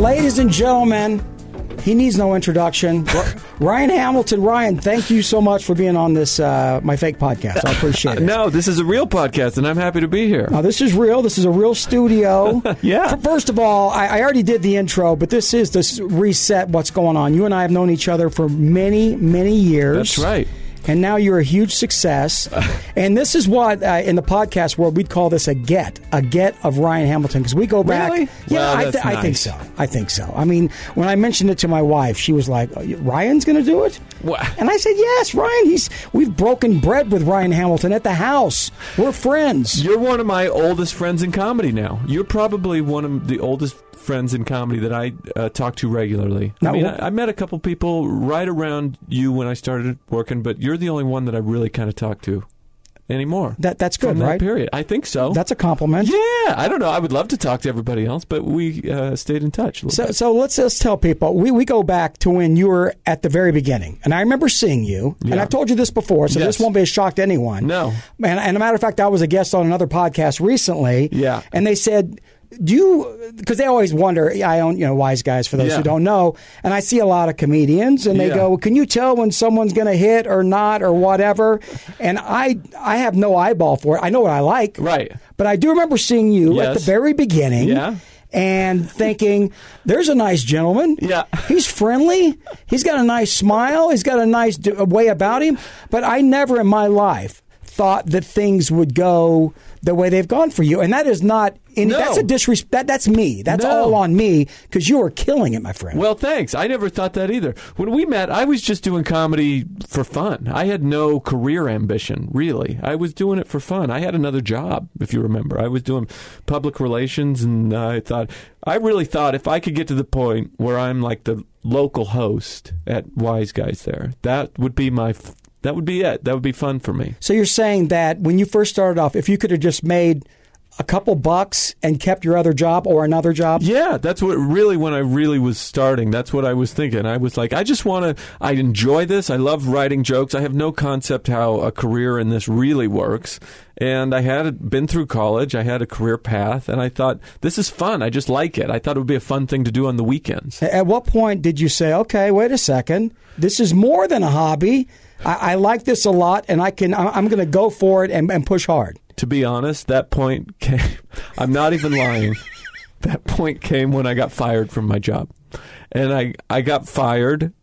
Ladies and gentlemen, he needs no introduction. Ryan Hamilton, Ryan, thank you so much for being on this uh, my fake podcast. I appreciate it. No, this is a real podcast, and I'm happy to be here. Now, this is real. This is a real studio. Yeah. First of all, I, I already did the intro, but this is to s- reset what's going on. You and I have known each other for many, many years. That's right. And now you're a huge success. and this is what, uh, in the podcast world, we'd call this a get, a get of Ryan Hamilton. Because we go back. Really? Yeah, Well, I, th- I think so. I think so. I mean, when I mentioned it to my wife, she was like, "Oh, Ryan's going to do it? What? And I said, yes, Ryan. He's We've broken bread with Ryan Hamilton at the house. We're friends. You're one of my oldest friends in comedy now. You're probably one of the oldest friends in comedy that I uh, talk to regularly. Now, I mean, I, I met a couple people right around you when I started working, but you're the only one that I really kind of talk to anymore. That That's good, that right? period. I think so. That's a compliment. yeah, I don't know. I would love to talk to everybody else, but we uh, stayed in touch. So, bit. so let's just tell people we, we go back to when you were at the very beginning, and I remember seeing you, and I've told you this before, so this won't be a shock to anyone. No. and, and a matter of fact, I was a guest on another podcast recently. Yeah. and they said. Do you? Because they always wonder. I own, you know, Wiseguys for those Yeah. who don't know, and I see a lot of comedians, and they Yeah. go, "Can you tell when someone's going to hit or not or whatever?" And I, I have no eyeball for it. I know what I like, Right. But I do remember seeing you at the very beginning, Yeah. and thinking, "There's a nice gentleman. Yeah. he's friendly. He's got a nice smile. He's got a nice d- way about him." But I never in my life thought that things would go the way they've gone for you, and that is not. Any, No. That's a disrespect. That, that's me. That's No. all on me because you are killing it, my friend. Well, thanks. I never thought that either. When we met, I was just doing comedy for fun. I had no career ambition, really. I was doing it for fun. I had another job, if you remember. I was doing public relations, and I thought, I really thought if I could get to the point where I'm like the local host at Wiseguys there, that would be my. f- That would be it. That would be fun for me. so you're saying that when you first started off, if you could have just made a couple bucks and kept your other job or another job, Yeah, that's what really when I really was starting. That's what I was thinking. I was like, I just want to. I enjoy this. I love writing jokes. I have no concept how a career in this really works. And I had been through college. I had a career path, and I thought this is fun. I just like it. I thought it would be a fun thing to do on the weekends. At what point did you say, okay, wait a second, this is more than a hobby? I, I like this a lot, and I can. I'm going to go for it and, and push hard. To be honest, that point came. I'm not even lying. That point came when I got fired from my job, and I I got fired.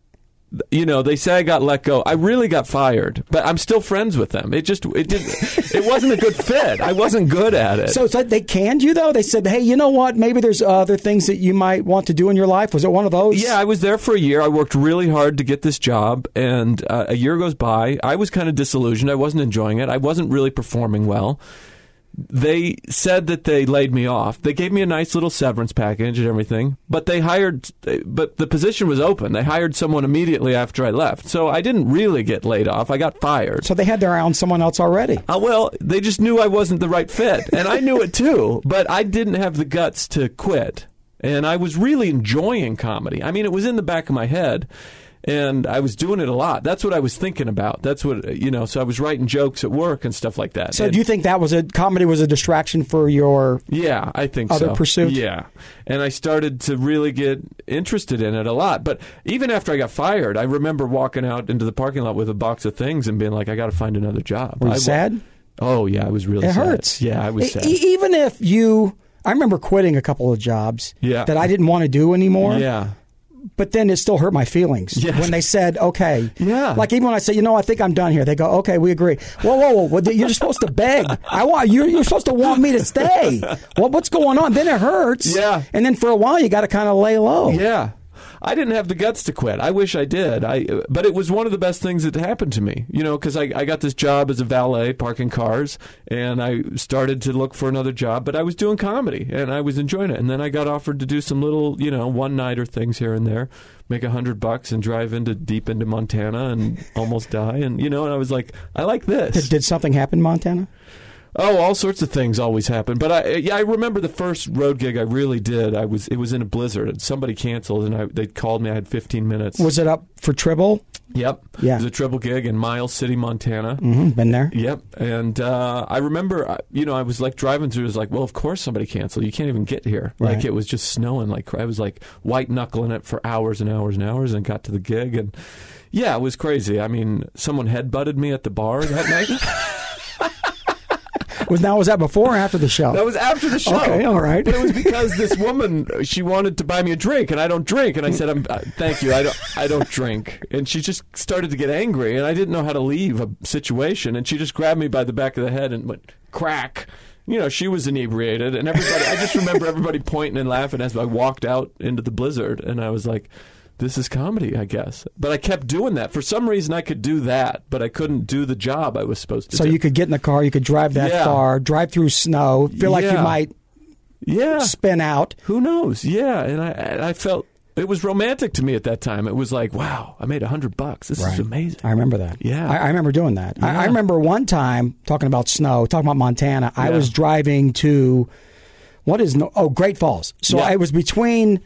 You know, they say I got let go. I really got fired, but I'm still friends with them. It just it didn't it wasn't a good fit. I wasn't good at it. So like they canned you though. They said, hey, you know what? Maybe there's other things that you might want to do in your life. Was it one of those? Yeah, I was there for a year. I worked really hard to get this job, and uh, a year goes by. I was kind of disillusioned. I wasn't enjoying it. I wasn't really performing well. They said that they laid me off. They gave me a nice little severance package and everything, but they hired, but the position was open. They hired someone immediately after I left. So I didn't really get laid off. I got fired. So they had their eye on someone else already. Uh, well, they just knew I wasn't the right fit, and I knew it too. But I didn't have the guts to quit, and I was really enjoying comedy. I mean, it was in the back of my head, and I was doing it a lot. That's what I was thinking about. That's what you know. So I was writing jokes at work and stuff like that. So And- do you think that was a comedy was a distraction for your? yeah, I think Other so. pursuit? Yeah. And I started to really get interested in it a lot. But even after I got fired, I remember walking out into the parking lot with a box of things and being like, I got to find another job. Were you I sad? Oh, yeah, I was really It sad. hurts. Yeah, I was sad. e- even if you, I remember quitting a couple of jobs Yeah. that I didn't want to do anymore. yeah. But then it still hurt my feelings Yes. when they said, "Okay." Yeah. Like even when I said, "You know, I think I'm done here," they go, "Okay, we agree." Whoa, whoa, whoa! You're supposed to beg. I want you're, you're supposed to want me to stay. Well, what's going on? Then it hurts. Yeah. And then for a while, you got to kind of lay low. Yeah. I didn't have the guts to quit. I wish I did. I, but it was one of the best things that happened to me. You know, because I, I got this job as a valet parking cars, and I started to look for another job. But I was doing comedy, and I was enjoying it. And then I got offered to do some little, you know, one nighter things here and there, make a hundred bucks, and drive into deep into Montana and almost die. And you know, and I was like, I like this. Did, did something happen in Montana? Oh, all sorts of things always happen. But I, yeah, I remember the first road gig I really did. I was, it was in a blizzard, and somebody canceled, and I, they called me. I had 15 minutes. Was it up for triple? Yep. Yeah. It was a triple gig in Miles City, Montana. hmm Been there. Yep. And uh, I remember, uh, you know, I was like driving through. It was like, well, of course somebody canceled. You can't even get here. Right. Like it was just snowing. Like I was like white knuckling it for hours and hours and hours, and got to the gig. And yeah, it was crazy. I mean, someone headbutted me at the bar that night. Was now was that before or after the show? that was after the show. Okay, all right. But it was because this woman she wanted to buy me a drink, and I don't drink, and I said, "I'm uh, thank you, I don't I don't drink." And she just started to get angry, and I didn't know how to leave a situation, and she just grabbed me by the back of the head and went crack. You know, she was inebriated, and everybody. I just remember everybody pointing and laughing as I walked out into the blizzard, and I was like. This is comedy, I guess. But I kept doing that. For some reason, I could do that, but I couldn't do the job I was supposed to do. so do. you could get in the car, you could drive that Yeah. far, drive through snow, feel like you Yeah. might yeah. spin out. Who knows? Yeah, and I and I felt it was romantic to me at that time. It was like, wow, I made a hundred bucks. This is amazing. I remember that. Yeah. I, I remember doing that. I, Yeah. I remember one time talking about snow, talking about Montana. I Yeah. was driving to what is no, oh Great Falls. So Yeah. I was between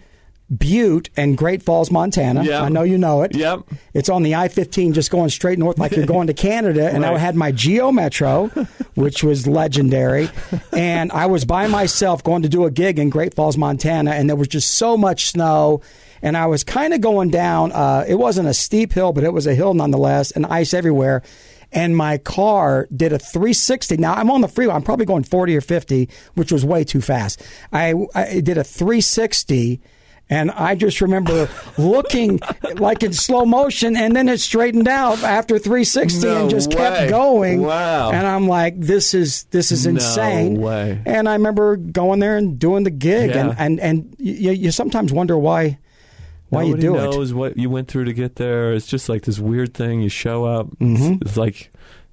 Butte and Great Falls, Montana. Yeah. I know you know it. Yep. It's on the I 15 just going straight north like you're going to Canada. And I had my Geo Metro, which was legendary. And I was by myself going to do a gig in Great Falls, Montana. And there was just so much snow. And I was kind of going down. Uh, it wasn't a steep hill, but it was a hill nonetheless, and ice everywhere. And my car did a 360. Now I'm on the freeway. I'm probably going 40 or 50, which was way too fast. I, I did a 360 and I just remember looking like in slow motion, and then it straightened out after 360 No and just way. kept going. Wow. And I'm like, this is this is insane. No way. And I remember going there and doing the gig, Yeah. and and and you, you sometimes wonder why why Nobody you do it. knows what you went through to get there. It's just like this weird thing. You show up, Mm-hmm. it's, it's like,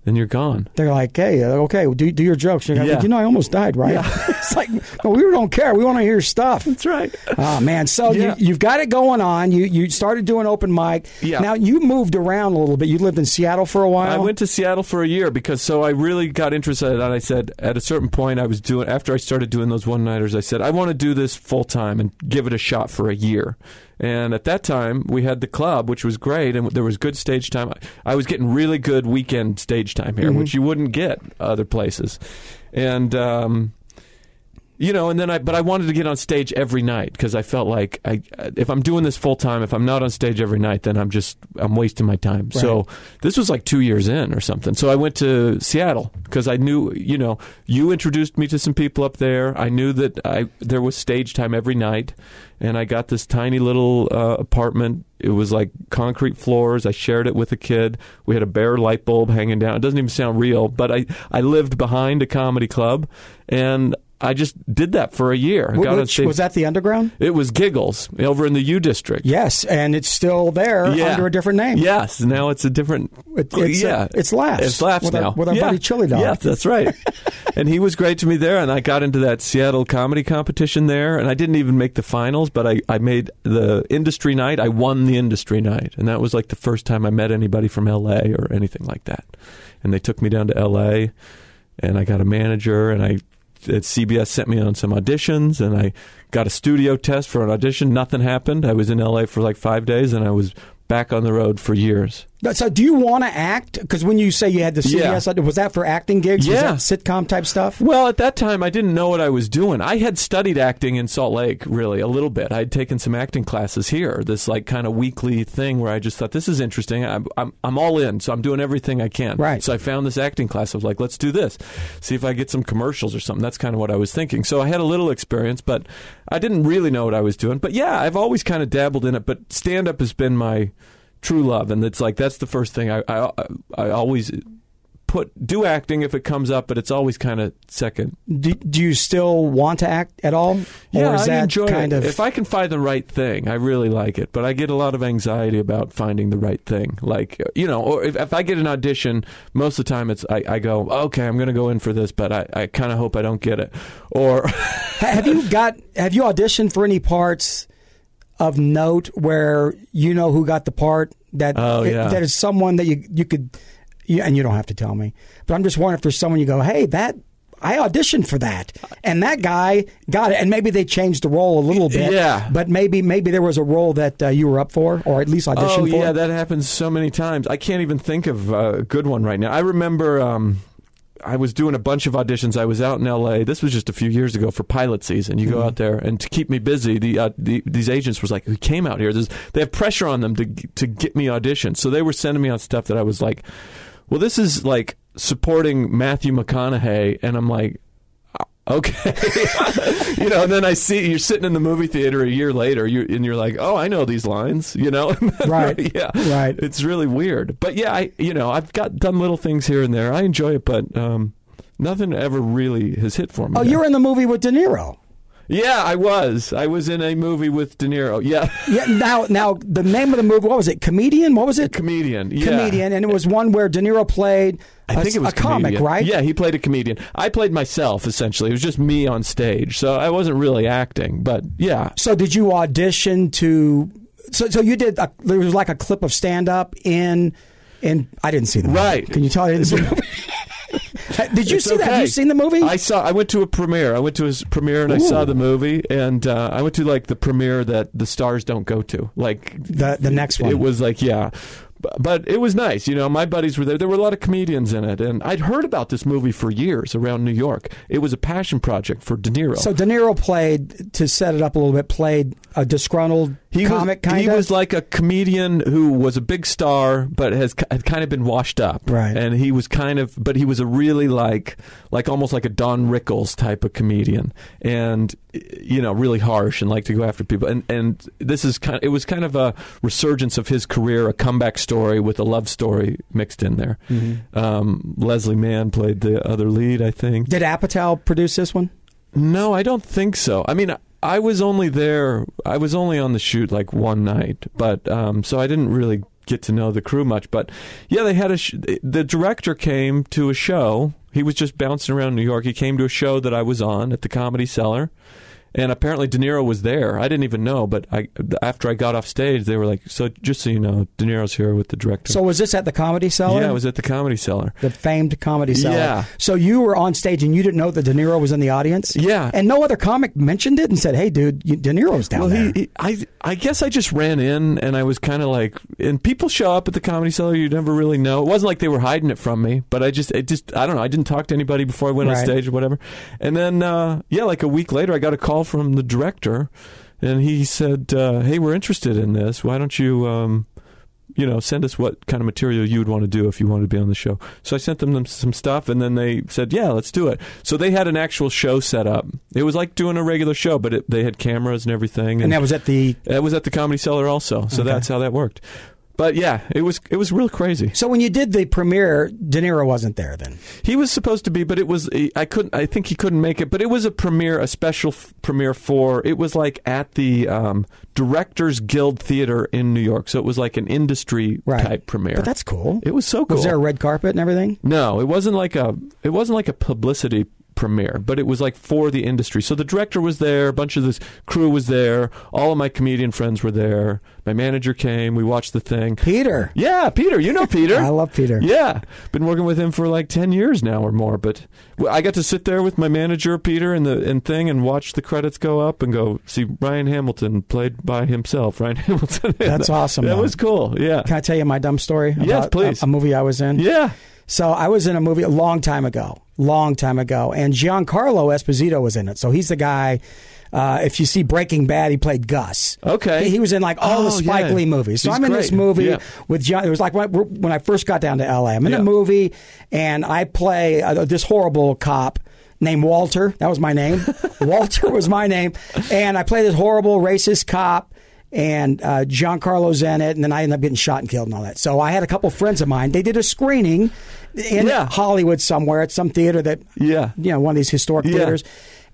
then you're gone. They're like, hey, uh, okay, do, do your jokes. You're like, you know, I almost died, right? it's like, no, we don't care. We want to hear stuff. That's right. Oh man! So Yeah. you, you've got it going on. You you started doing open mic. Yeah. Now you moved around a little bit. You lived in Seattle for a while. I went to Seattle for a year because so I really got interested and I said at a certain point I was doing after I started doing those one nighters I said I want to do this full time and give it a shot for a year. And at that time we had the club which was great and there was good stage time. I was getting really good weekend stage time here which you wouldn't get other places. And um you know, and then I, but I wanted to get on stage every night because I felt like I, if I'm doing this full time, if I'm not on stage every night, then I'm just I'm wasting my time. So this was like two years in or something. So I went to Seattle because I knew, you know, you introduced me to some people up there. I knew that I there was stage time every night, and I got this tiny little uh, apartment. It was like concrete floors. I shared it with a kid. We had a bare light bulb hanging down. It doesn't even sound real, but I I lived behind a comedy club, and I just did that for a year. I got on Which, was that the underground? It was Giggles over in the U District. Yes, and it's still there Yeah. under a different name. Yes, now it's a different. It- it's, yeah, uh, it's Laughs. It's laughs with our- now with our yeah. buddy Chili Dog. Yeah, that's right. and he was great to me there, and I got into that Seattle comedy competition there, and I didn't even make the finals, but I, I made the industry night. I won the industry night, and that was like the first time I met anybody from L.A. or anything like that. And they took me down to L.A. and I got a manager, and I at CBS sent me on some auditions, and I got a studio test for an audition. Nothing happened. I was in LA for like five days, and I was back on the road for years. So, do you want to act? Because when you say you had the Yeah. CBS, was that for acting gigs? Yeah. Sitcom type stuff? Well, at that time, I didn't know what I was doing. I had studied acting in Salt Lake, really, a little bit. I'd taken some acting classes here, this like kind of weekly thing where I just thought, this is interesting. I'm, I'm, I'm all in, so I'm doing everything I can. Right. So I found this acting class I was like, let's do this, see if I get some commercials or something. That's kind of what I was thinking. So I had a little experience, but I didn't really know what I was doing. But yeah, I've always kind of dabbled in it, but stand up has been my true love. And it's like, that's the first thing I, I, I always put do acting if it comes up, but it's always kind of second. Do, do you still want to act at all? Yeah, or is I that enjoy kind it. of If I can find the right thing, I really like it. But I get a lot of anxiety about finding the right thing. Like you know, or if, if I get an audition, most of the time it's I, I go, okay, I'm going to go in for this, but I, I kind of hope I don't get it. Or have you got have you auditioned for any parts of note where you know who got the part that Oh, yeah. that is someone that you you could you, and you don't have to tell me but I'm just wondering if there's someone you go hey that I auditioned for that, and that guy got it. And maybe they changed the role a little bit. Yeah. but maybe maybe there was a role that uh, you were up for, or at least auditioned Oh for. yeah, that happens so many times. I can't even think of a good one right now. I remember um, I was doing a bunch of auditions. I was out in L.A. This was just a few years ago for pilot season. You Mm-hmm. go out there, and to keep me busy, the, uh, the these agents was like, "We came out here. There's, they have pressure on them to to get me auditions." So they were sending me on stuff that I was like, "Well, this is like supporting Matthew McConaughey," and I'm like. Okay, you know, and then I see you're sitting in the movie theater a year later, you and you're like, "Oh, I know these lines," you know, Right. yeah, Right. It's really weird, but yeah, I, you know, I've got done little things here and there. I enjoy it, but um, nothing ever really has hit for me. Oh, yet. you're in the movie with De Niro. yeah, I was, I was in a movie with De Niro. Yeah, Yeah. Now, now the name of the movie. What was it? Comedian. What was it? comedian, yeah. Comedian, and it was one where De Niro played. I a- think it was a comic, right? Yeah, he played a comedian. I played myself essentially. It was just me on stage, so I wasn't really acting. But yeah, So did you audition to? So so you did. A, there was like a clip of stand up in. In I didn't see the movie. Right. Can you tell I didn't see the movie? did you It's see that? Have you seen the movie? I saw. I went to a premiere. I went to his premiere and I saw the movie. And uh, I went to like the premiere that the stars don't go to. Like The- the next one. It was like yeah. But it was nice, you know. My buddies were there. There were a lot of comedians in it, and I'd heard about this movie for years around New York. It was a passion project for De Niro. so De Niro played to set it up a little bit. Played a disgruntled he comic, was, kind He was like a comedian who was a big star, but has had kind of been washed up. Right. And he was kind of, but he was a really like, like almost like a Don Rickles type of comedian, and you know, really harsh and like to go after people. And and this is kind. Of, it was kind of a resurgence of his career, a comeback story with a love story mixed in there. Mm-hmm. Um, Leslie Mann played the other lead, I think. Did Apatow produce this one? No, I don't think so. I mean, I was only there. I was only on the shoot like one night, but um, so I didn't really get to know the crew much. But yeah, they had a. Sh- the director came to a show. He was just bouncing around New York. He came to a show that I was on at the Comedy Cellar. And apparently De Niro was there. I didn't even know, but I, after I got off stage, they were like, "So just so you know, De Niro's here with the director." So was this at the Comedy Cellar? yeah, it was at the Comedy Cellar. the famed Comedy Cellar. Yeah. So you were on stage and you didn't know that De Niro was in the audience. Yeah. And no other comic mentioned it and said, "Hey, dude, you, De Niro's down well, there." He, he, I, I guess I just ran in and I was kind of like, and people show up at the comedy cellar. You never really know. It wasn't like they were hiding it from me, but I just, it just, I don't know. I didn't talk to anybody before I went on stage or whatever. And then, uh, yeah, like a week later, I got a call from the director, and he said, uh, "Hey, we're interested in this. Why don't you?" Um, you know, send us what kind of material you would want to do if you wanted to be on the show. So I sent them, some stuff, and then they said, "Yeah, let's do it." So they had an actual show set up. It was like doing a regular show, but it, they had cameras and everything. and that was at the. That was at the Comedy Cellar also, so Okay. that's how that worked. But yeah, it was it was real crazy. So when you did the premiere, De Niro wasn't there then. He was supposed to be, but it was I couldn't. I think he couldn't make it. But it was a premiere, a special f- premiere for. It was like at the um, Directors Guild Theater in New York, so it was like an industry Right. type premiere. But that's cool. it was so cool. Was there a red carpet and everything? No, it wasn't like a it wasn't like a publicity premiere, but it was like for the industry. So the director was there, a bunch of this crew was there, all of my comedian friends were there. My manager came, we watched the thing. Peter. Yeah, Peter, you know Peter. I love Peter. Yeah, been working with him for like ten years now or more. But I got to sit there with my manager Peter and the and thing and watch the credits go up and go see Ryan Hamilton played by himself. Ryan Hamilton. That's awesome, That though. was cool. Yeah. Can I tell you my dumb story? Yes, please. A, a movie I was in. Yeah. So I was in a movie a long time ago, long time ago, and Giancarlo Esposito was in it. So he's the guy. Uh, if you see Breaking Bad, he played Gus. Okay. he, he was in like all the Oh, Spike yeah. Lee movies. So He's I'm in this movie Yeah. with John. It was like when, when I first got down to LA. I'm in Yeah. a movie, and I play uh, this horrible cop named Walter. That was my name. Walter was my name, and I play this horrible racist cop. And uh, Giancarlo's in it, and then I ended up getting shot and killed and all that. So I had a couple friends of mine. They did a screening in Yeah. Hollywood somewhere at some theater that Yeah. you know, one of these historic Yeah. theaters.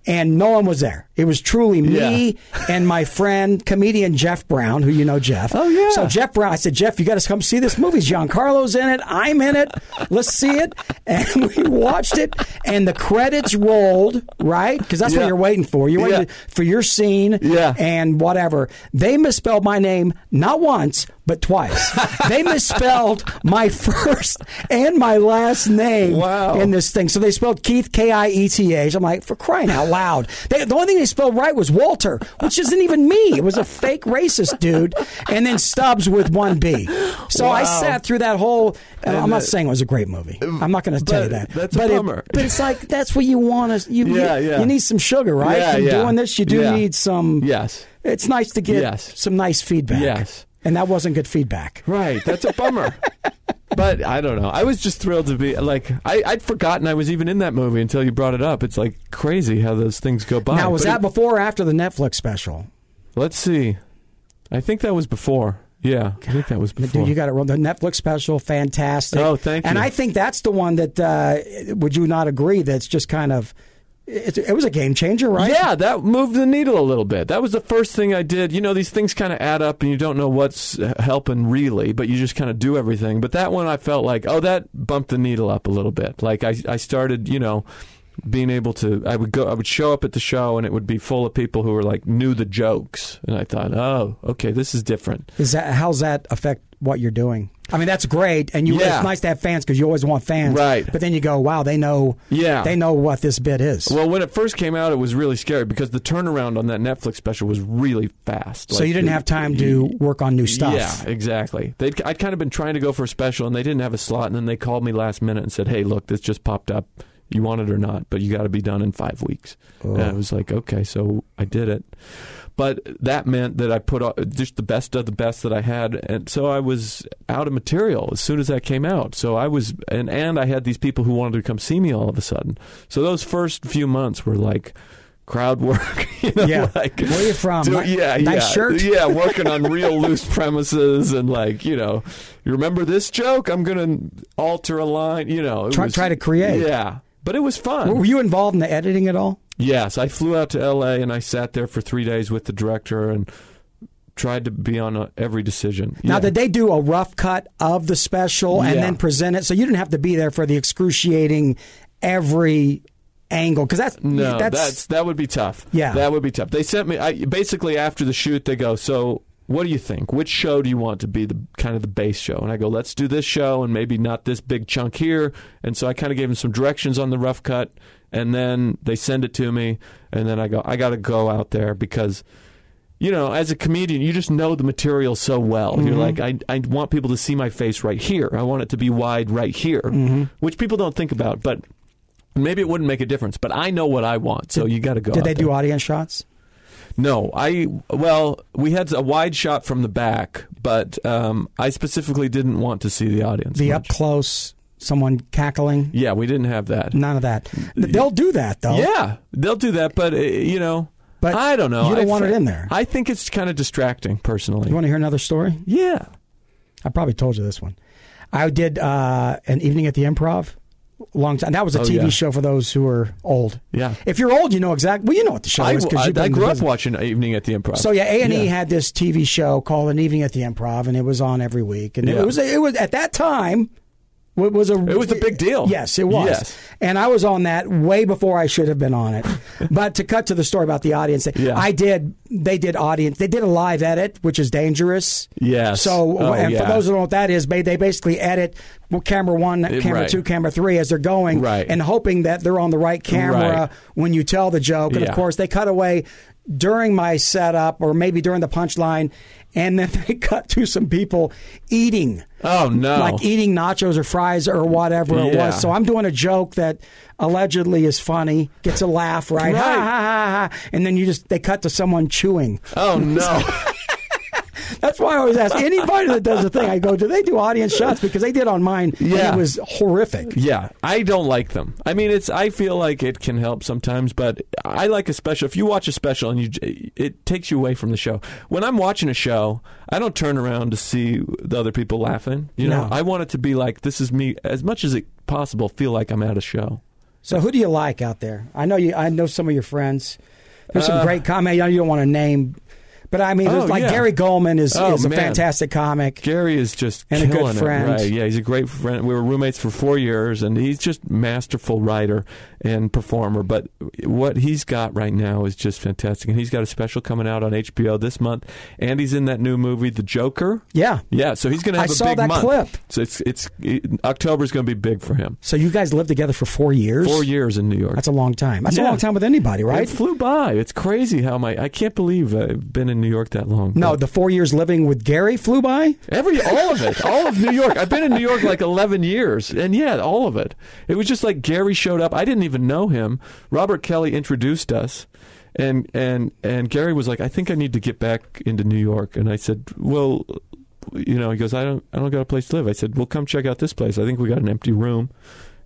And no one was there. It was truly me Yeah. and my friend, comedian Jeff Brown, who you know Jeff. Oh, yeah. So Jeff Brown, I said, Jeff, you got to come see this movie. Giancarlo's in it. I'm in it. Let's see it. And we watched it, and the credits rolled, right? Because that's what you're waiting for. You're waiting Yeah. for your scene Yeah. and whatever. They misspelled my name not once, but twice. they misspelled my first and my last name Wow. in this thing. So they spelled Keith K I E T H. I'm like, for crying out loud. They, the only thing they spelled right was Walter, which isn't even me. It was a fake racist dude. And then Stubbs with one B. So I sat through that whole. uh, I'm not uh, saying it was a great movie. I'm not going to tell you that. that's a but it- bummer. but it's like that's what you want to. You, Yeah, you, yeah. you need some sugar, right? Yeah, From yeah. doing this, you do Yeah. need some. Yes. It's nice to get Yes. some nice feedback. Yes. And that wasn't good feedback. Right. That's a bummer. but I don't know. I was just thrilled to be like I, I'd forgotten I was even in that movie until you brought it up. It's like crazy how those things go by. Now, was But that it- before or after the Netflix special? let's see. I think that was before. Yeah, I think that was before. Dude, you got it wrong. The Netflix special, fantastic. Oh, thank you. And. I think that's the one that, uh, would you not agree, that's just kind of, it, it was a game changer, right? Yeah, that moved the needle a little bit. That was the first thing I did. You know, these things kind of add up and you don't know what's helping really, but you just kind of do everything. But that one I felt like, oh, that bumped the needle up a little bit. Like I, I started, you know, being able to I would go I would show up at the show and it would be full of people who were like knew the jokes and I thought, "Oh, okay, this is different." Is that, how's that affect what you're doing? I mean, that's great. And you, Yeah. it's nice to have fans because you always want fans. Right. But then you go, wow, they know, Yeah. they know what this bit is. Well, when it first came out, it was really scary because the turnaround on that Netflix special was really fast. so Like, you didn't the- have time to work on new stuff. Yeah, exactly. They'd, I'd kind of been trying to go for a special, and they didn't have a slot. And then they called me last minute and said, "Hey, look, this just popped up. You want it or not, but you got to be done in five weeks." Oh. And I was like, "Okay," so I did it. But that meant that I put just the best of the best that I had, and so I was out of material as soon as that came out. So I was, and and I had these people who wanted to come see me all of a sudden. So those first few months were like crowd work. You know, Yeah. like Where you from? do- yeah, nice yeah, shirt? Yeah, working on real loose premises and like you know, you remember this joke? I'm gonna alter a line. You know, Try- was- try to create. Yeah, but it was fun. Were you involved in the editing at all? Yes, I flew out to L.A. and I sat there for three days with the director and tried to be on uh every decision. Now, Yeah. did they do a rough cut of the special and Yeah. then present it? So you didn't have to be there for the excruciating every angle because that's No, that's, that's, that would be tough. Yeah. that would be tough. They sent me. I basically after the shoot, they go, "So, what do you think? Which show do you want to be the kind of the base show?" And I go, "Let's do this show, and maybe not this big chunk here." And so I kind of gave him some directions on the rough cut, and then they send it to me, and then I go, "I got to go out there because." You know, as a comedian, you just know the material so well. You're mm-hmm. like, I, I want people to see my face right here. I want it to be wide right here, mm-hmm. which people don't think about. But Maybe it wouldn't make a difference, but I know what I want, so you got to go. did they do audience shots? No, I well, we had a wide shot from the back, but um, I specifically didn't want to see the audience. The much. up close, someone cackling? Yeah, we didn't have that. None of that. They'll do that though. Yeah, they'll do that, but uh, you know, But I don't know. you don't I want it in there. I think it's kind of distracting, personally. You want to hear another story? yeah. I probably told you this one. I did uh, an evening at the Improv. Long time. That was a Oh, TV yeah. show for those who are old. Yeah. If you're old, you know exactly. Well, you know what the show I, is because I, I grew up watching Evening at the Improv. So yeah, A and E had this TV show called An Evening at the Improv, and it was on every week. And Yeah. it was it was at that time. It was a It was a big deal. Yes, it was. Yes. And I was on that way before I should have been on it. but to cut to the story about the audience, Yeah. I did. They did audience. They did a live edit, which is dangerous. Yes. So, Oh, and for those who don't know what that is, they basically edit camera one, camera right. two, camera three as they're going, Right. and hoping that they're on the right camera Right. when you tell the joke. And Yeah. of course, they cut away during my setup or maybe during the punchline, and then they cut to some people eating. Oh no! Like eating nachos or fries or whatever it was. So I'm doing a joke that allegedly is funny, gets a laugh, right? Ha, Right. ha, ha, ha. And then you just, they cut to someone chewing. oh no! That's why I always ask anybody that does a thing. I go, do they do audience shots? Because they did on mine. and Yeah. it was horrific. Yeah, I don't like them. I mean, it's. I feel like it can help sometimes, but I like a special. If you watch a special and you, it takes you away from the show. When I'm watching a show, I don't turn around to see the other people laughing. You know, No. I want it to be like this is me as much as it possible. Feel like I'm at a show. So who do you like out there? I know you. I know some of your friends. There's some Uh, great know you don't want to name, But I mean, Oh, like yeah. Gary Gulman is, Oh, is a man. fantastic comic. Gary is just And a good killing it, friend. right? Yeah, he's a great friend. We were roommates for four years, and he's just masterful writer and performer. But what he's got right now is just fantastic, and he's got a special coming out on HBO this month, and he's in that new movie, The Joker. Yeah. Yeah, so he's going to have a saw big that month. clip. So it's it's October's going to be big for him. So you guys lived together for four years. Four years in New York. That's a long time. That's a long time with anybody, right? It flew by. It's crazy how my I can't believe I've been in New York that long. No, But the four years living with Gary flew by. every all of it, all of New York. I've been in New York like eleven years, and yeah, all of it. It was just like Gary showed up. I didn't even know him. Robert Kelly introduced us, and and and Gary was like, "I think I need to get back into New York," and I said, "Well." You know, he goes, I don't, I don't got a place to live. I said, well, come check out this place. I think we got an empty room,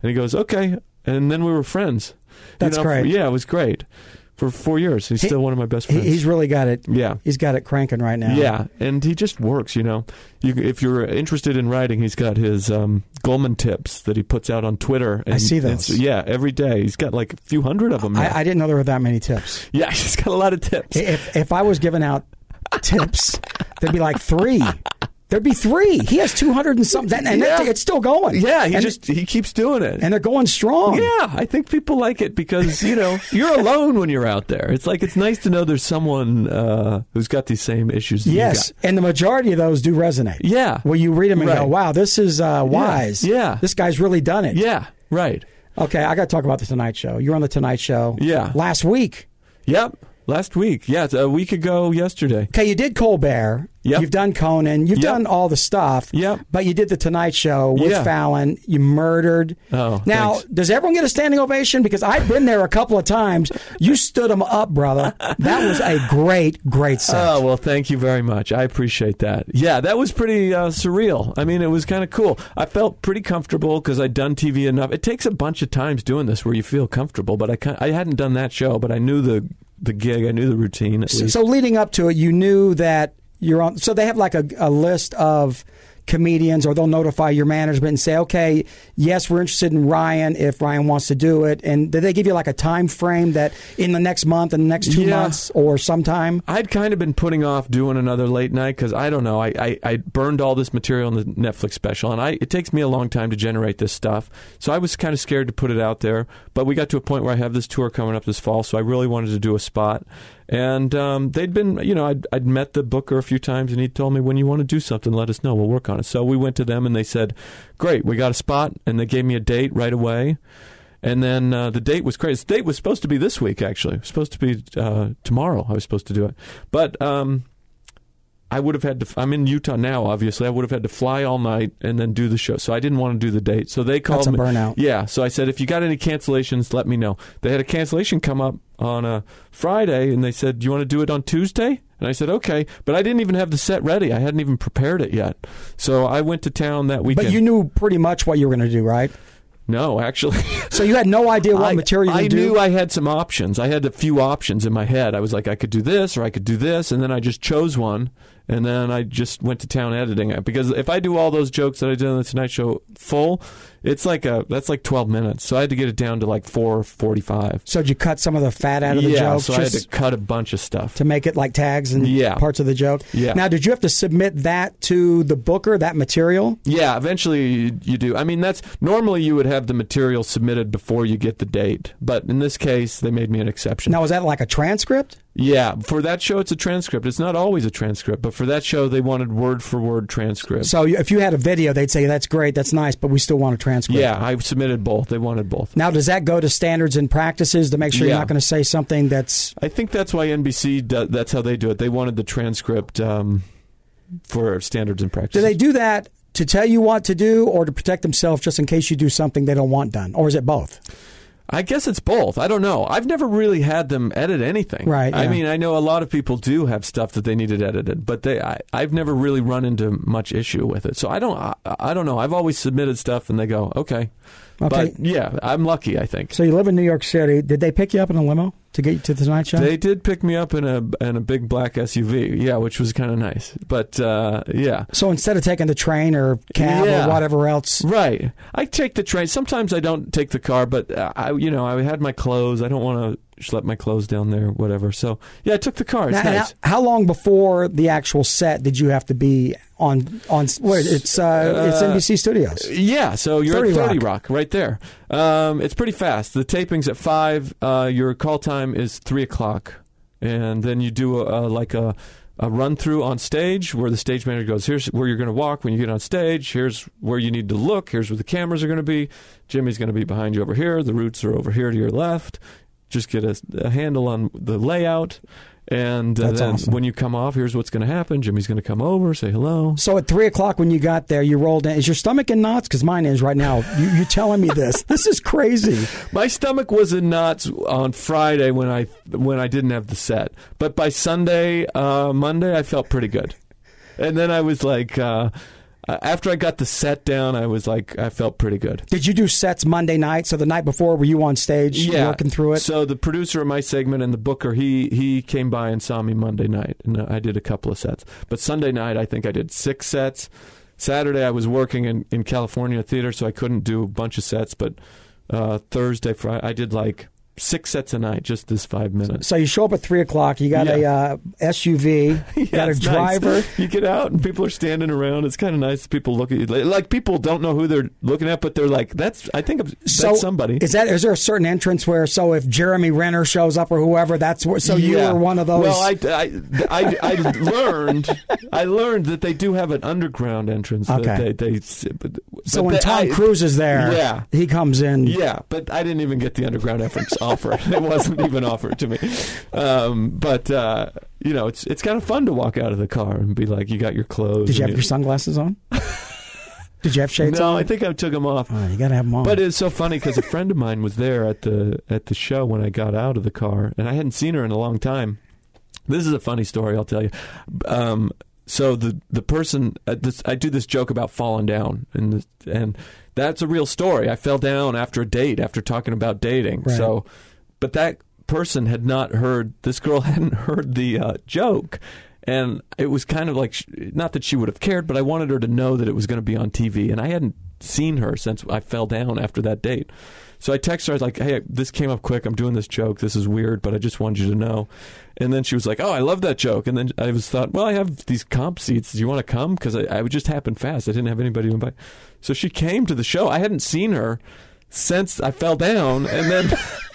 and he goes, okay. And then we were friends. You That's know, great. Yeah, it was great for four years. He's He- still one of my best friends. he's really got it. yeah. He's got it cranking right now. Yeah, and he just works. You know, you, if you're interested in writing, he's got his um, Gulman tips that he puts out on Twitter. And, I see those. Yeah, every day. He's got like a few hundred of them. I, I didn't know there were that many tips. yeah, he's got a lot of tips. If if I was giving out tips, there'd be like three. There'd be three. He has two hundred and something, and Yeah. it- it's still going. yeah, he and, just he keeps doing it. and they're going strong. yeah, I think people like it because you know you're alone when you're out there. It's like it's nice to know there's someone uh, who's got these same issues. That Yes, and the majority of those do resonate. Yeah. Where you read them and go, "Wow, this is uh, wise. yeah. this guy's really done it." Yeah. Right. Okay, I got to talk about the Tonight Show. You were on the Tonight Show. Yeah. Last week. Yep. Last week. Yeah, a week ago yesterday. Okay, you did Colbert. Yep. You've done Conan. You've Yep. done all the stuff. Yep. But you did the Tonight Show with Yeah. Fallon. You murdered. Oh, Now, thanks. does everyone get a standing ovation? Because I've been there a couple of times. You stood them up, brother. That was a great, great set. Oh, well, thank you very much. I appreciate that. Yeah, that was pretty uh, surreal. I mean, it was kind of cool. I felt pretty comfortable because I'd done TV enough. It takes a bunch of times doing this where you feel comfortable, but I, I hadn't done that show, but I knew the, the gig, I knew the routine at so, least. so leading up to it, you knew that you're on. So they have like a, a list of comedians, or they'll notify your management and say, "Okay, yes, we're interested in Ryan if Ryan wants to do it." And did they give you like a time frame that in the next month, and the next two Yeah. months, or sometime? I'd kind of been putting off doing another late night because I don't know. I, I, I burned all this material in the Netflix special, and I it takes me a long time to generate this stuff. So I was kind of scared to put it out there. But we got to a point where I have this tour coming up this fall, so I really wanted to do a spot. And um, they'd been, you know, I'd, I'd met the booker a few times, and he told me when you want to do something, let us know. We'll work on it. So we went to them, and they said, "Great, we got a spot," and they gave me a date right away. And then uh, the date was crazy. The date was supposed to be this week, actually. It was supposed to be uh, tomorrow. I was supposed to do it, but um, I would have had to. I'm in Utah now. Obviously, I would have had to fly all night and then do the show. So I didn't want to do the date. So they called That's a me. burnout. Yeah. So I said, if you got any cancellations, let me know. They had a cancellation come up on a Friday, and they said, "Do you want to do it on Tuesday?" And I said, "Okay," but I didn't even have the set ready. I hadn't even prepared it yet. So I went to town that weekend. But you knew pretty much what you were going to do, right? no, actually. So you had no idea what I, material I to do. knew I had some options. I had a few options in my head. I was like, I could do this or I could do this, and then I just chose one, and then I just went to town editing it. Because if I do all those jokes that I did on the Tonight Show full, it's like a that's like twelve minutes. So I had to get it down to like four forty-five. so did you cut some of the fat out of the yeah, joke so I had to cut a bunch of stuff. to make it like tags and Yeah. parts of the joke? Yeah. Now, did you have to submit that to the booker, that material? Yeah, eventually you do. I mean, that's normally you would have the material submitted before you get the date, but in this case, they made me an exception. Now, was that like a transcript? Yeah, for that show, it's a transcript. It's not always a transcript, but for that show, they wanted word for word transcript. So if you had a video, they'd say, that's great, that's nice, but we still want a transcript. yeah, I submitted both. They wanted both. Now, does that go to standards and practices to make sure you're not going to say something that's. I think that's why NBC. Do, that's how they do it. They wanted the transcript um, for standards and practices. Do they do that to tell you what to do or to protect themselves just in case you do something they don't want done? Or is it both? I guess it's both. I don't know. I've never really had them edit anything. Right, I mean, I know a lot of people do have stuff that they needed edited, but they. I, I've never really run into much issue with it. So I don't. I, I don't know. I've always submitted stuff, and they go, okay. Okay. But yeah, I'm lucky. I think. So you live in New York City. Did they pick you up in a limo to get you to the Tonight Show? They did pick me up in a in a big black SUV, yeah, which was kind of nice. But uh, yeah, so instead of taking the train or cab Yeah. or whatever else, right. I take the train. Sometimes I don't take the car, but uh, I, you know, I had my clothes. I don't want to schlepped my clothes down there, whatever. So yeah, I took the car. It's Now, nice. now, how long before the actual set did you have to be on on? Wait, it's uh, it's Uh, NBC Studios. Yeah, so you're 30 at 30 Rock. Rock. right there. Um, it's pretty fast. The taping's at 5. Uh, your call time is 3 o'clock. And then you do a, a, like a, a run through on stage where the stage manager goes, here's where you're going to walk when you get on stage. Here's where you need to look. Here's where the cameras are going to be. Jimmy's going to be behind you over here. The roots are over here to your left. Just get a, a handle on the layout. And uh, then awesome. when you come off, here's what's going to happen. Jimmy's going to come over, say hello. So at three o'clock when you got there, you rolled in. Is your stomach in knots? Because mine is right now. You, you telling me this? This is crazy. My stomach was in knots on Friday when I when I didn't have the set, but by Sunday, uh, Monday, I felt pretty good. And then I was like, uh, after I got the set down, I was like, I felt pretty good. Did you do sets Monday night? So the night before, were you on stage yeah. working through it? So the producer of my segment and the booker, he he came by and saw me Monday night, and I did a couple of sets. But Sunday night, I think I did six sets. Saturday, I was working in, in California theater, so I couldn't do a bunch of sets. But uh, Thursday, Friday, I did like six sets a night, just this five minutes. So you show up at three o'clock. You got a uh, SUV. You Yeah, got a it's nice. driver. You get out and people are standing around. It's kind of nice. People look at you like people don't know who they're looking at, but they're like, "That's I think that's So somebody." Is that is there a certain entrance where so if Jeremy Renner shows up or whoever, that's where so you Yeah. were one of those. Well, I, I, I, I learned I learned that they do have an underground entrance. that Okay. They, they, but, so but when they- Tom I- Cruise is there, Yeah. he comes in. Yeah, but I didn't even get the underground entrance offer. It wasn't even offered to me. Um, but uh, you know, it's it's kind of fun to walk out of the car and be like, "You got your clothes." Did you have your sunglasses on? Did you have shades No, on? I think I took them off. Oh, you got to have them on. But it's so funny because a friend of mine was there at the at the show when I got out of the car, and I hadn't seen her in a long time. This is a funny story, I'll tell you. Um, so the the person uh, this, I do this joke about falling down, and this, and that's a real story. I fell down after a date, after talking about dating. Right. So, but that person had not heard. This girl hadn't heard the uh, joke. And it was kind of like, sh- not that she would have cared, but I wanted her to know that it was going to be on TV. And I hadn't seen her since I fell down after that date. So I texted her, I was like, hey, this came up quick. I'm doing this joke. This is weird, but I just wanted you to know. And then she was like, oh, I love that joke. And then I was thought, well, I have these comp seats. Do you want to come? Because I, I would just happen fast. I didn't have anybody to invite. So she came to the show. I hadn't seen her since I fell down. And then.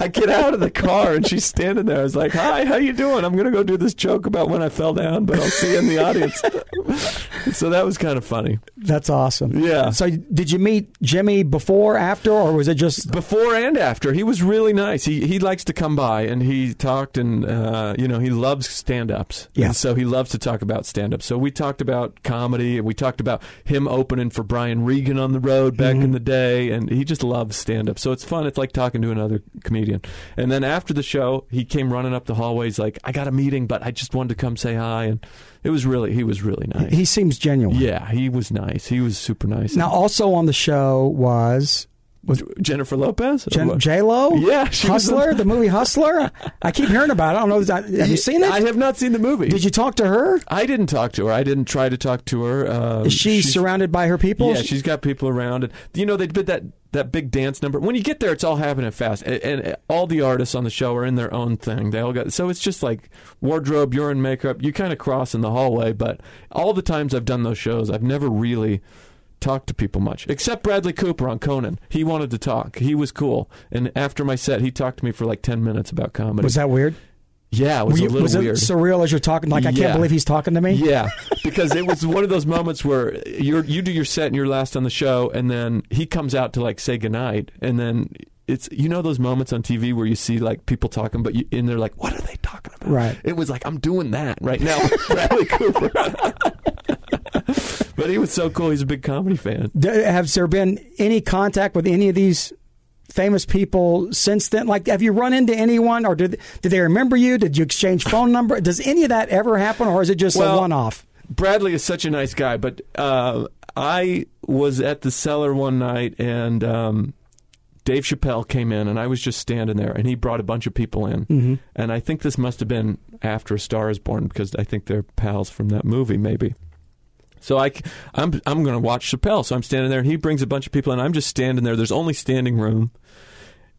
I get out of the car and she's standing there. I was like, "Hi, how you doing? I'm gonna go do this joke about when I fell down, but I'll see you in the audience." so that was kind of funny. That's awesome. Yeah. So did you meet Jimmy before, after, or was it just? Before and after, he was really nice. He he likes to come by and he talked and uh, you know he loves stand ups. Yeah. And so he loves to talk about stand up. So we talked about comedy and we talked about him opening for Brian Regan on the road back Mm-hmm. in the day, and he just loves stand up. So it's fun. It's like talking to another comedian. And then after the show, he came running up the hallways like, "I got a meeting, but I just wanted to come say hi." And it was really he was really nice. He seems genuine. yeah, he was nice. He was super nice. Now, also on the show was Jennifer Lopez. Jen- J Lo. Yeah, was Hustler, the movie Hustler. I keep hearing about it. I don't know. Have you seen it? I have not seen the movie. Did you talk to her? I didn't talk to her. I didn't try to talk to her. Um, Is she she's- surrounded by her people? Yeah, she's got people around. And you know, they did that that big dance number. When you get there, it's all happening fast, and, and all the artists on the show are in their own thing. They all got so it's just like wardrobe, you're in makeup. You kind of cross in the hallway, but all the times I've done those shows, I've never really talked to people much, except Bradley Cooper on Conan. He wanted to talk. He was cool, and after my set, he talked to me for like ten minutes about comedy. was that weird? yeah, it was you- a little was it weird. surreal as you're talking? Like I Yeah. can't believe he's talking to me. Yeah, because it was one of those moments where you you do your set and you're last on the show, and then he comes out to like say goodnight, and then it's you know those moments on TV where you see like people talking, but you, and they're like, what are they talking about? Right. It was like I'm doing that right now, Bradley Cooper. but he was so cool. He's a big comedy fan. Has there been any contact with any of these famous people since then? Like, have you run into anyone, or did did they remember you? Did you exchange phone number? Does any of that ever happen, or is it just a one off? Bradley is such a nice guy, but uh, I was at the cellar one night and um, Dave Chappelle came in, and I was just standing there, and he brought a bunch of people in, Mm-hmm. and I think this must have been after A Star Is Born because I think they're pals from that movie, maybe. So I, I'm I'm going to watch Chappelle. So I'm standing there, and he brings a bunch of people in. I'm just standing there. There's only standing room,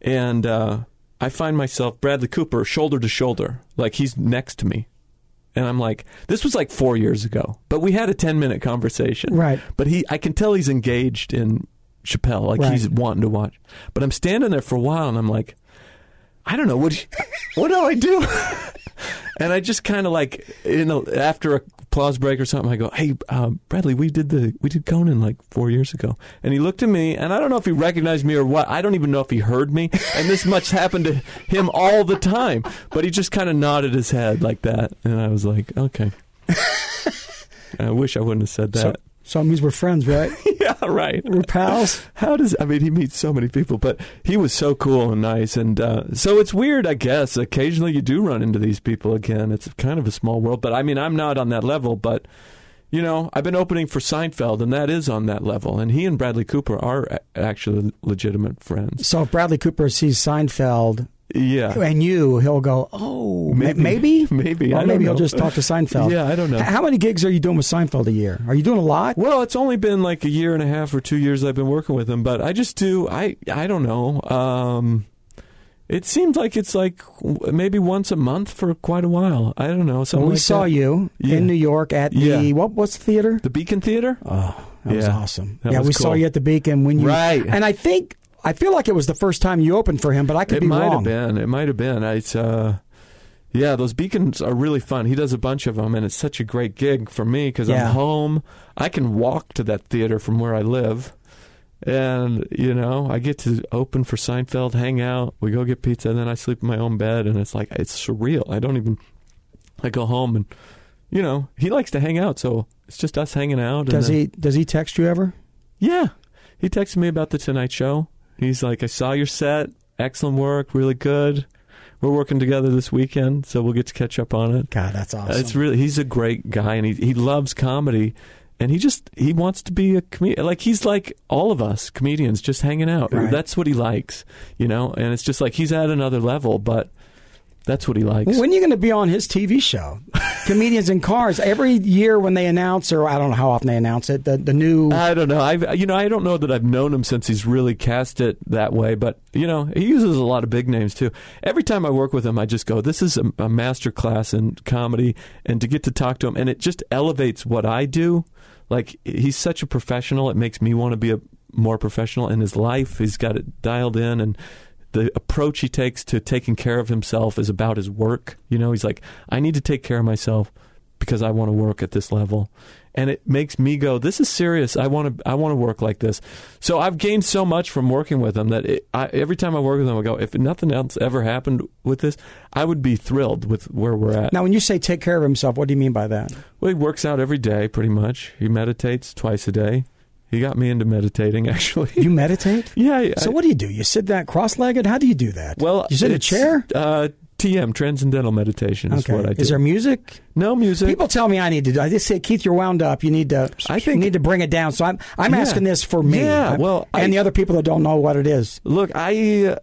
and uh, I find myself Bradley Cooper shoulder to shoulder, like he's next to me. And I'm like, this was like four years ago, but we had a 10 minute conversation. Right. But he, I can tell he's engaged in Chappelle, like Right. he's wanting to watch. But I'm standing there for a while and I'm like, I don't know what what do I do? and I just kind of like you know after a applause break or something, I go, "Hey, uh, Bradley, we did the we did Conan like four years ago," and he looked at me, and I don't know if he recognized me or what. I don't even know if he heard me, and this much happened to him all the time. But he just kind of nodded his head like that, and I was like, "Okay." I wish I wouldn't have said that. so it means we're friends, right? yeah, right. We're pals. How does I mean he meets so many people, but he was so cool and nice, and uh, so it's weird, I guess. Occasionally you do run into these people again. It's kind of a small world, but I mean I'm not on that level, but you know I've been opening for Seinfeld, and that is on that level, and he and Bradley Cooper are actually legitimate friends. So if Bradley Cooper sees Seinfeld Yeah, and you, he'll go, oh, ma- maybe? maybe, Or maybe know. he'll just talk to Seinfeld. Yeah, I don't know. How many gigs are you doing with Seinfeld a year? Are you doing a lot? Well, it's only been like a year and a half or two years I've been working with him, but I just do I I don't know. Um, it seems like it's like maybe once a month for quite a while. I don't know. So Something we like saw that. you Yeah. in New York at the Yeah. what? What's the theater? the Beacon Theater. Oh, that was Yeah. awesome. That yeah, was we saw you at the Beacon when you Right. And I think I feel like it was the first time you opened for him, but I could It be might wrong. have been. It might have been. It's uh, yeah, those beacons are really fun. He does a bunch of them, and it's such a great gig for me because Yeah. I'm home. I can walk to that theater from where I live, and you know, I get to open for Seinfeld, hang out. We go get pizza, and then I sleep in my own bed, and it's like it's surreal. I don't even. I go home, and you know, he likes to hang out, so it's just us hanging out. Does and then- he does he text you ever? yeah. He texted me about the Tonight Show. He's like, I saw your set. Excellent work. Really good. We're working together this weekend, so we'll get to catch up on it. God, that's uh, awesome. It's really he's a great guy and he he loves comedy and he just he wants to be a comedian like he's like all of us comedians just hanging out. Right. That's what he likes, you know? And it's just like he's at another level, but that's what he likes. When are you going to be on his TV show? Comedians in Cars. Every year when they announce, or I don't know how often they announce it, the, the new. I don't know. I've you know I don't know that I've known him since he's really cast it that way. But you know he uses a lot of big names too. Every time I work with him, I just go, "This is a, a master class in comedy," and to get to talk to him, and it just elevates what I do. Like he's such a professional, it makes me want to be a more professional in his life. He's got it dialed in, and the approach he takes to taking care of himself is about his work. You know, he's like, "I need to take care of myself." because I want to work at this level. And it makes me go, this is serious. I want to, I want to work like this. So I've gained so much from working with him that it, I, every time I work with him, I go, if nothing else ever happened with this, I would be thrilled with where we're at. Now, when you say take care of himself, what do you mean by that? Well, he works out every day, pretty much. He meditates twice a day. He got me into meditating, actually. You meditate? yeah. I- So what do you do? You sit that cross-legged? How do you do that? Well, you sit in a chair. Uh, TM, Transcendental Meditation, is Okay. what I do. Is there music? no music? People tell me I need to. do I just say, Keith, you're wound up. You need to. I you think- need to bring it down. So I'm. I'm Yeah. asking this for me. Yeah, I'm- well, and I- the other people that don't know what it is. Look, I, uh,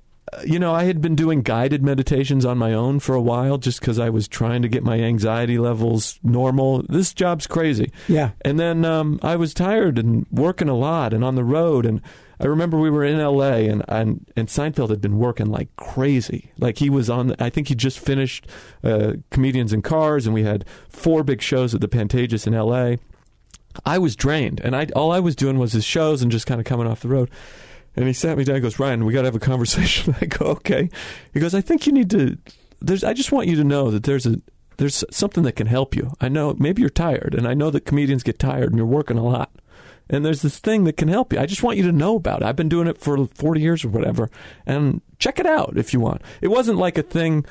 you know, I had been doing guided meditations on my own for a while just because I was trying to get my anxiety levels normal. This job's crazy. Yeah. And then um, I was tired and working a lot and on the road. And I remember we were in L.A. and and, and Seinfeld had been working like crazy. Like he was on. I think he just finished uh, Comedians in Cars, and we had four big shows at the Pantages in L.A. I was drained, and I all I was doing was his shows and just kind of coming off the road. And he sat me down. and goes, Ryan, we got to have a conversation. I go, okay. He goes, I think you need to. There's. I just want you to know that there's a there's something that can help you. I know maybe you're tired, and I know that comedians get tired, and you're working a lot. And there's this thing that can help you. I just want you to know about it. I've been doing it for 40 years or whatever, and check it out if you want. It wasn't like a thing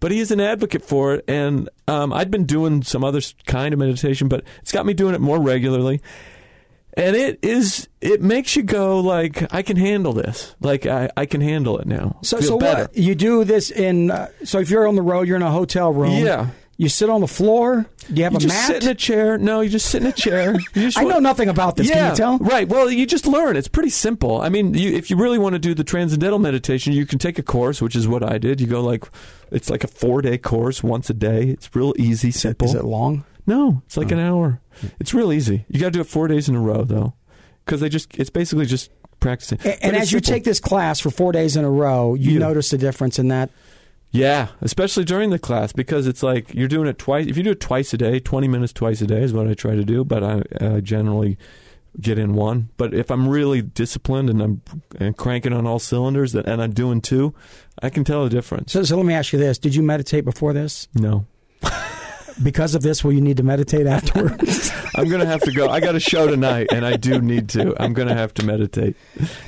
but he is an advocate for it. And um, I'd been doing some other kind of meditation, but it's got me doing it more regularly. And it is, it makes you go like, I can handle this. Like I, I can handle it now. So, Feel so better. what you do this in? Uh, so if you're on the road, you're in a hotel room. Yeah. You sit on the floor. You have You a just mat? sit in a chair. No, you just sit in a chair. You just I know nothing about this. Yeah, Can you tell? right. Well, you just learn. It's pretty simple. I mean, you, if you really want to do the transcendental meditation, you can take a course, which is what I did. You go like, it's like a four day course once a day. It's real easy, simple. Is it long? No, it's like an hour. It's real easy. You got to do it four days in a row though, because they just it's basically just practicing. And, and as you take this class for four days in a row, you Yeah. notice a difference in that. Yeah, especially during the class because it's like you're doing it twice. If you do it twice a day, 20 minutes twice a day is what I try to do, but I uh, generally get in one. But if I'm really disciplined and I'm and cranking on all cylinders and I'm doing two, I can tell the difference. So, so let me ask you this: Did you meditate before this? No. Because of this, will you need to meditate afterwards? I'm going to have to go. I got a show tonight and I do need to. I'm going to have to meditate.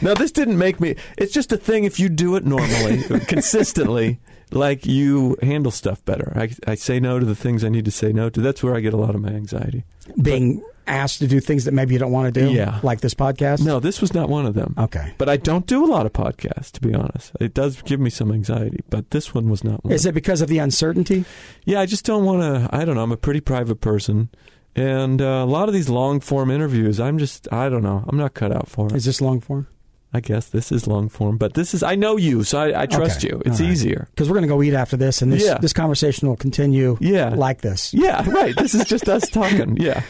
Now, this didn't make me, it's just a thing if you do it normally, consistently, like you handle stuff better. I, I say no to the things I need to say no to. That's where I get a lot of my anxiety. Being asked to do things that maybe you don't want to do, Yeah. like this podcast. No, this was not one of them. Okay. But I don't do a lot of podcasts, to be honest. It does give me some anxiety, but this one was not one. Is it because of the uncertainty? Yeah, I just don't want to. I don't know. I'm a pretty private person. And uh, a lot of these long form interviews, I'm just, I don't know. I'm not cut out for it. Is this long form? I guess this is long form, but this is, I know you, so I, I trust Okay. you. It's right. easier. Because we're going to go eat after this, and this Yeah. this conversation will continue Yeah. like this. Yeah, right. This is just us talking. Yeah.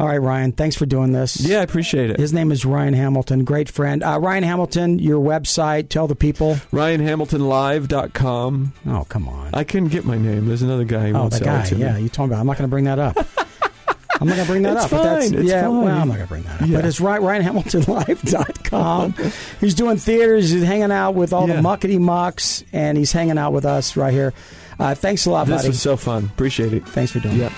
All right, Ryan. Thanks for doing this. Yeah, I appreciate it. His name is Ryan Hamilton, great friend. Uh, Ryan Hamilton, your website, tell the people. RyanHamiltonLive.com. Oh, come on. I couldn't get my name. There's another guy who oh, that sell guy. to Yeah, me. you told me about. I'm not going to bring that up. I'm not going to bring that It's up. but that's, fine. It's yeah, fine. well, I'm not going to bring that up. Yeah. But it's Ry- RyanHamiltonLive.com. he's doing theaters. He's hanging out with all Yeah. the muckety mucks, and he's hanging out with us right here. Uh, thanks a lot, This buddy. This was so fun. Appreciate it. Thanks for doing it.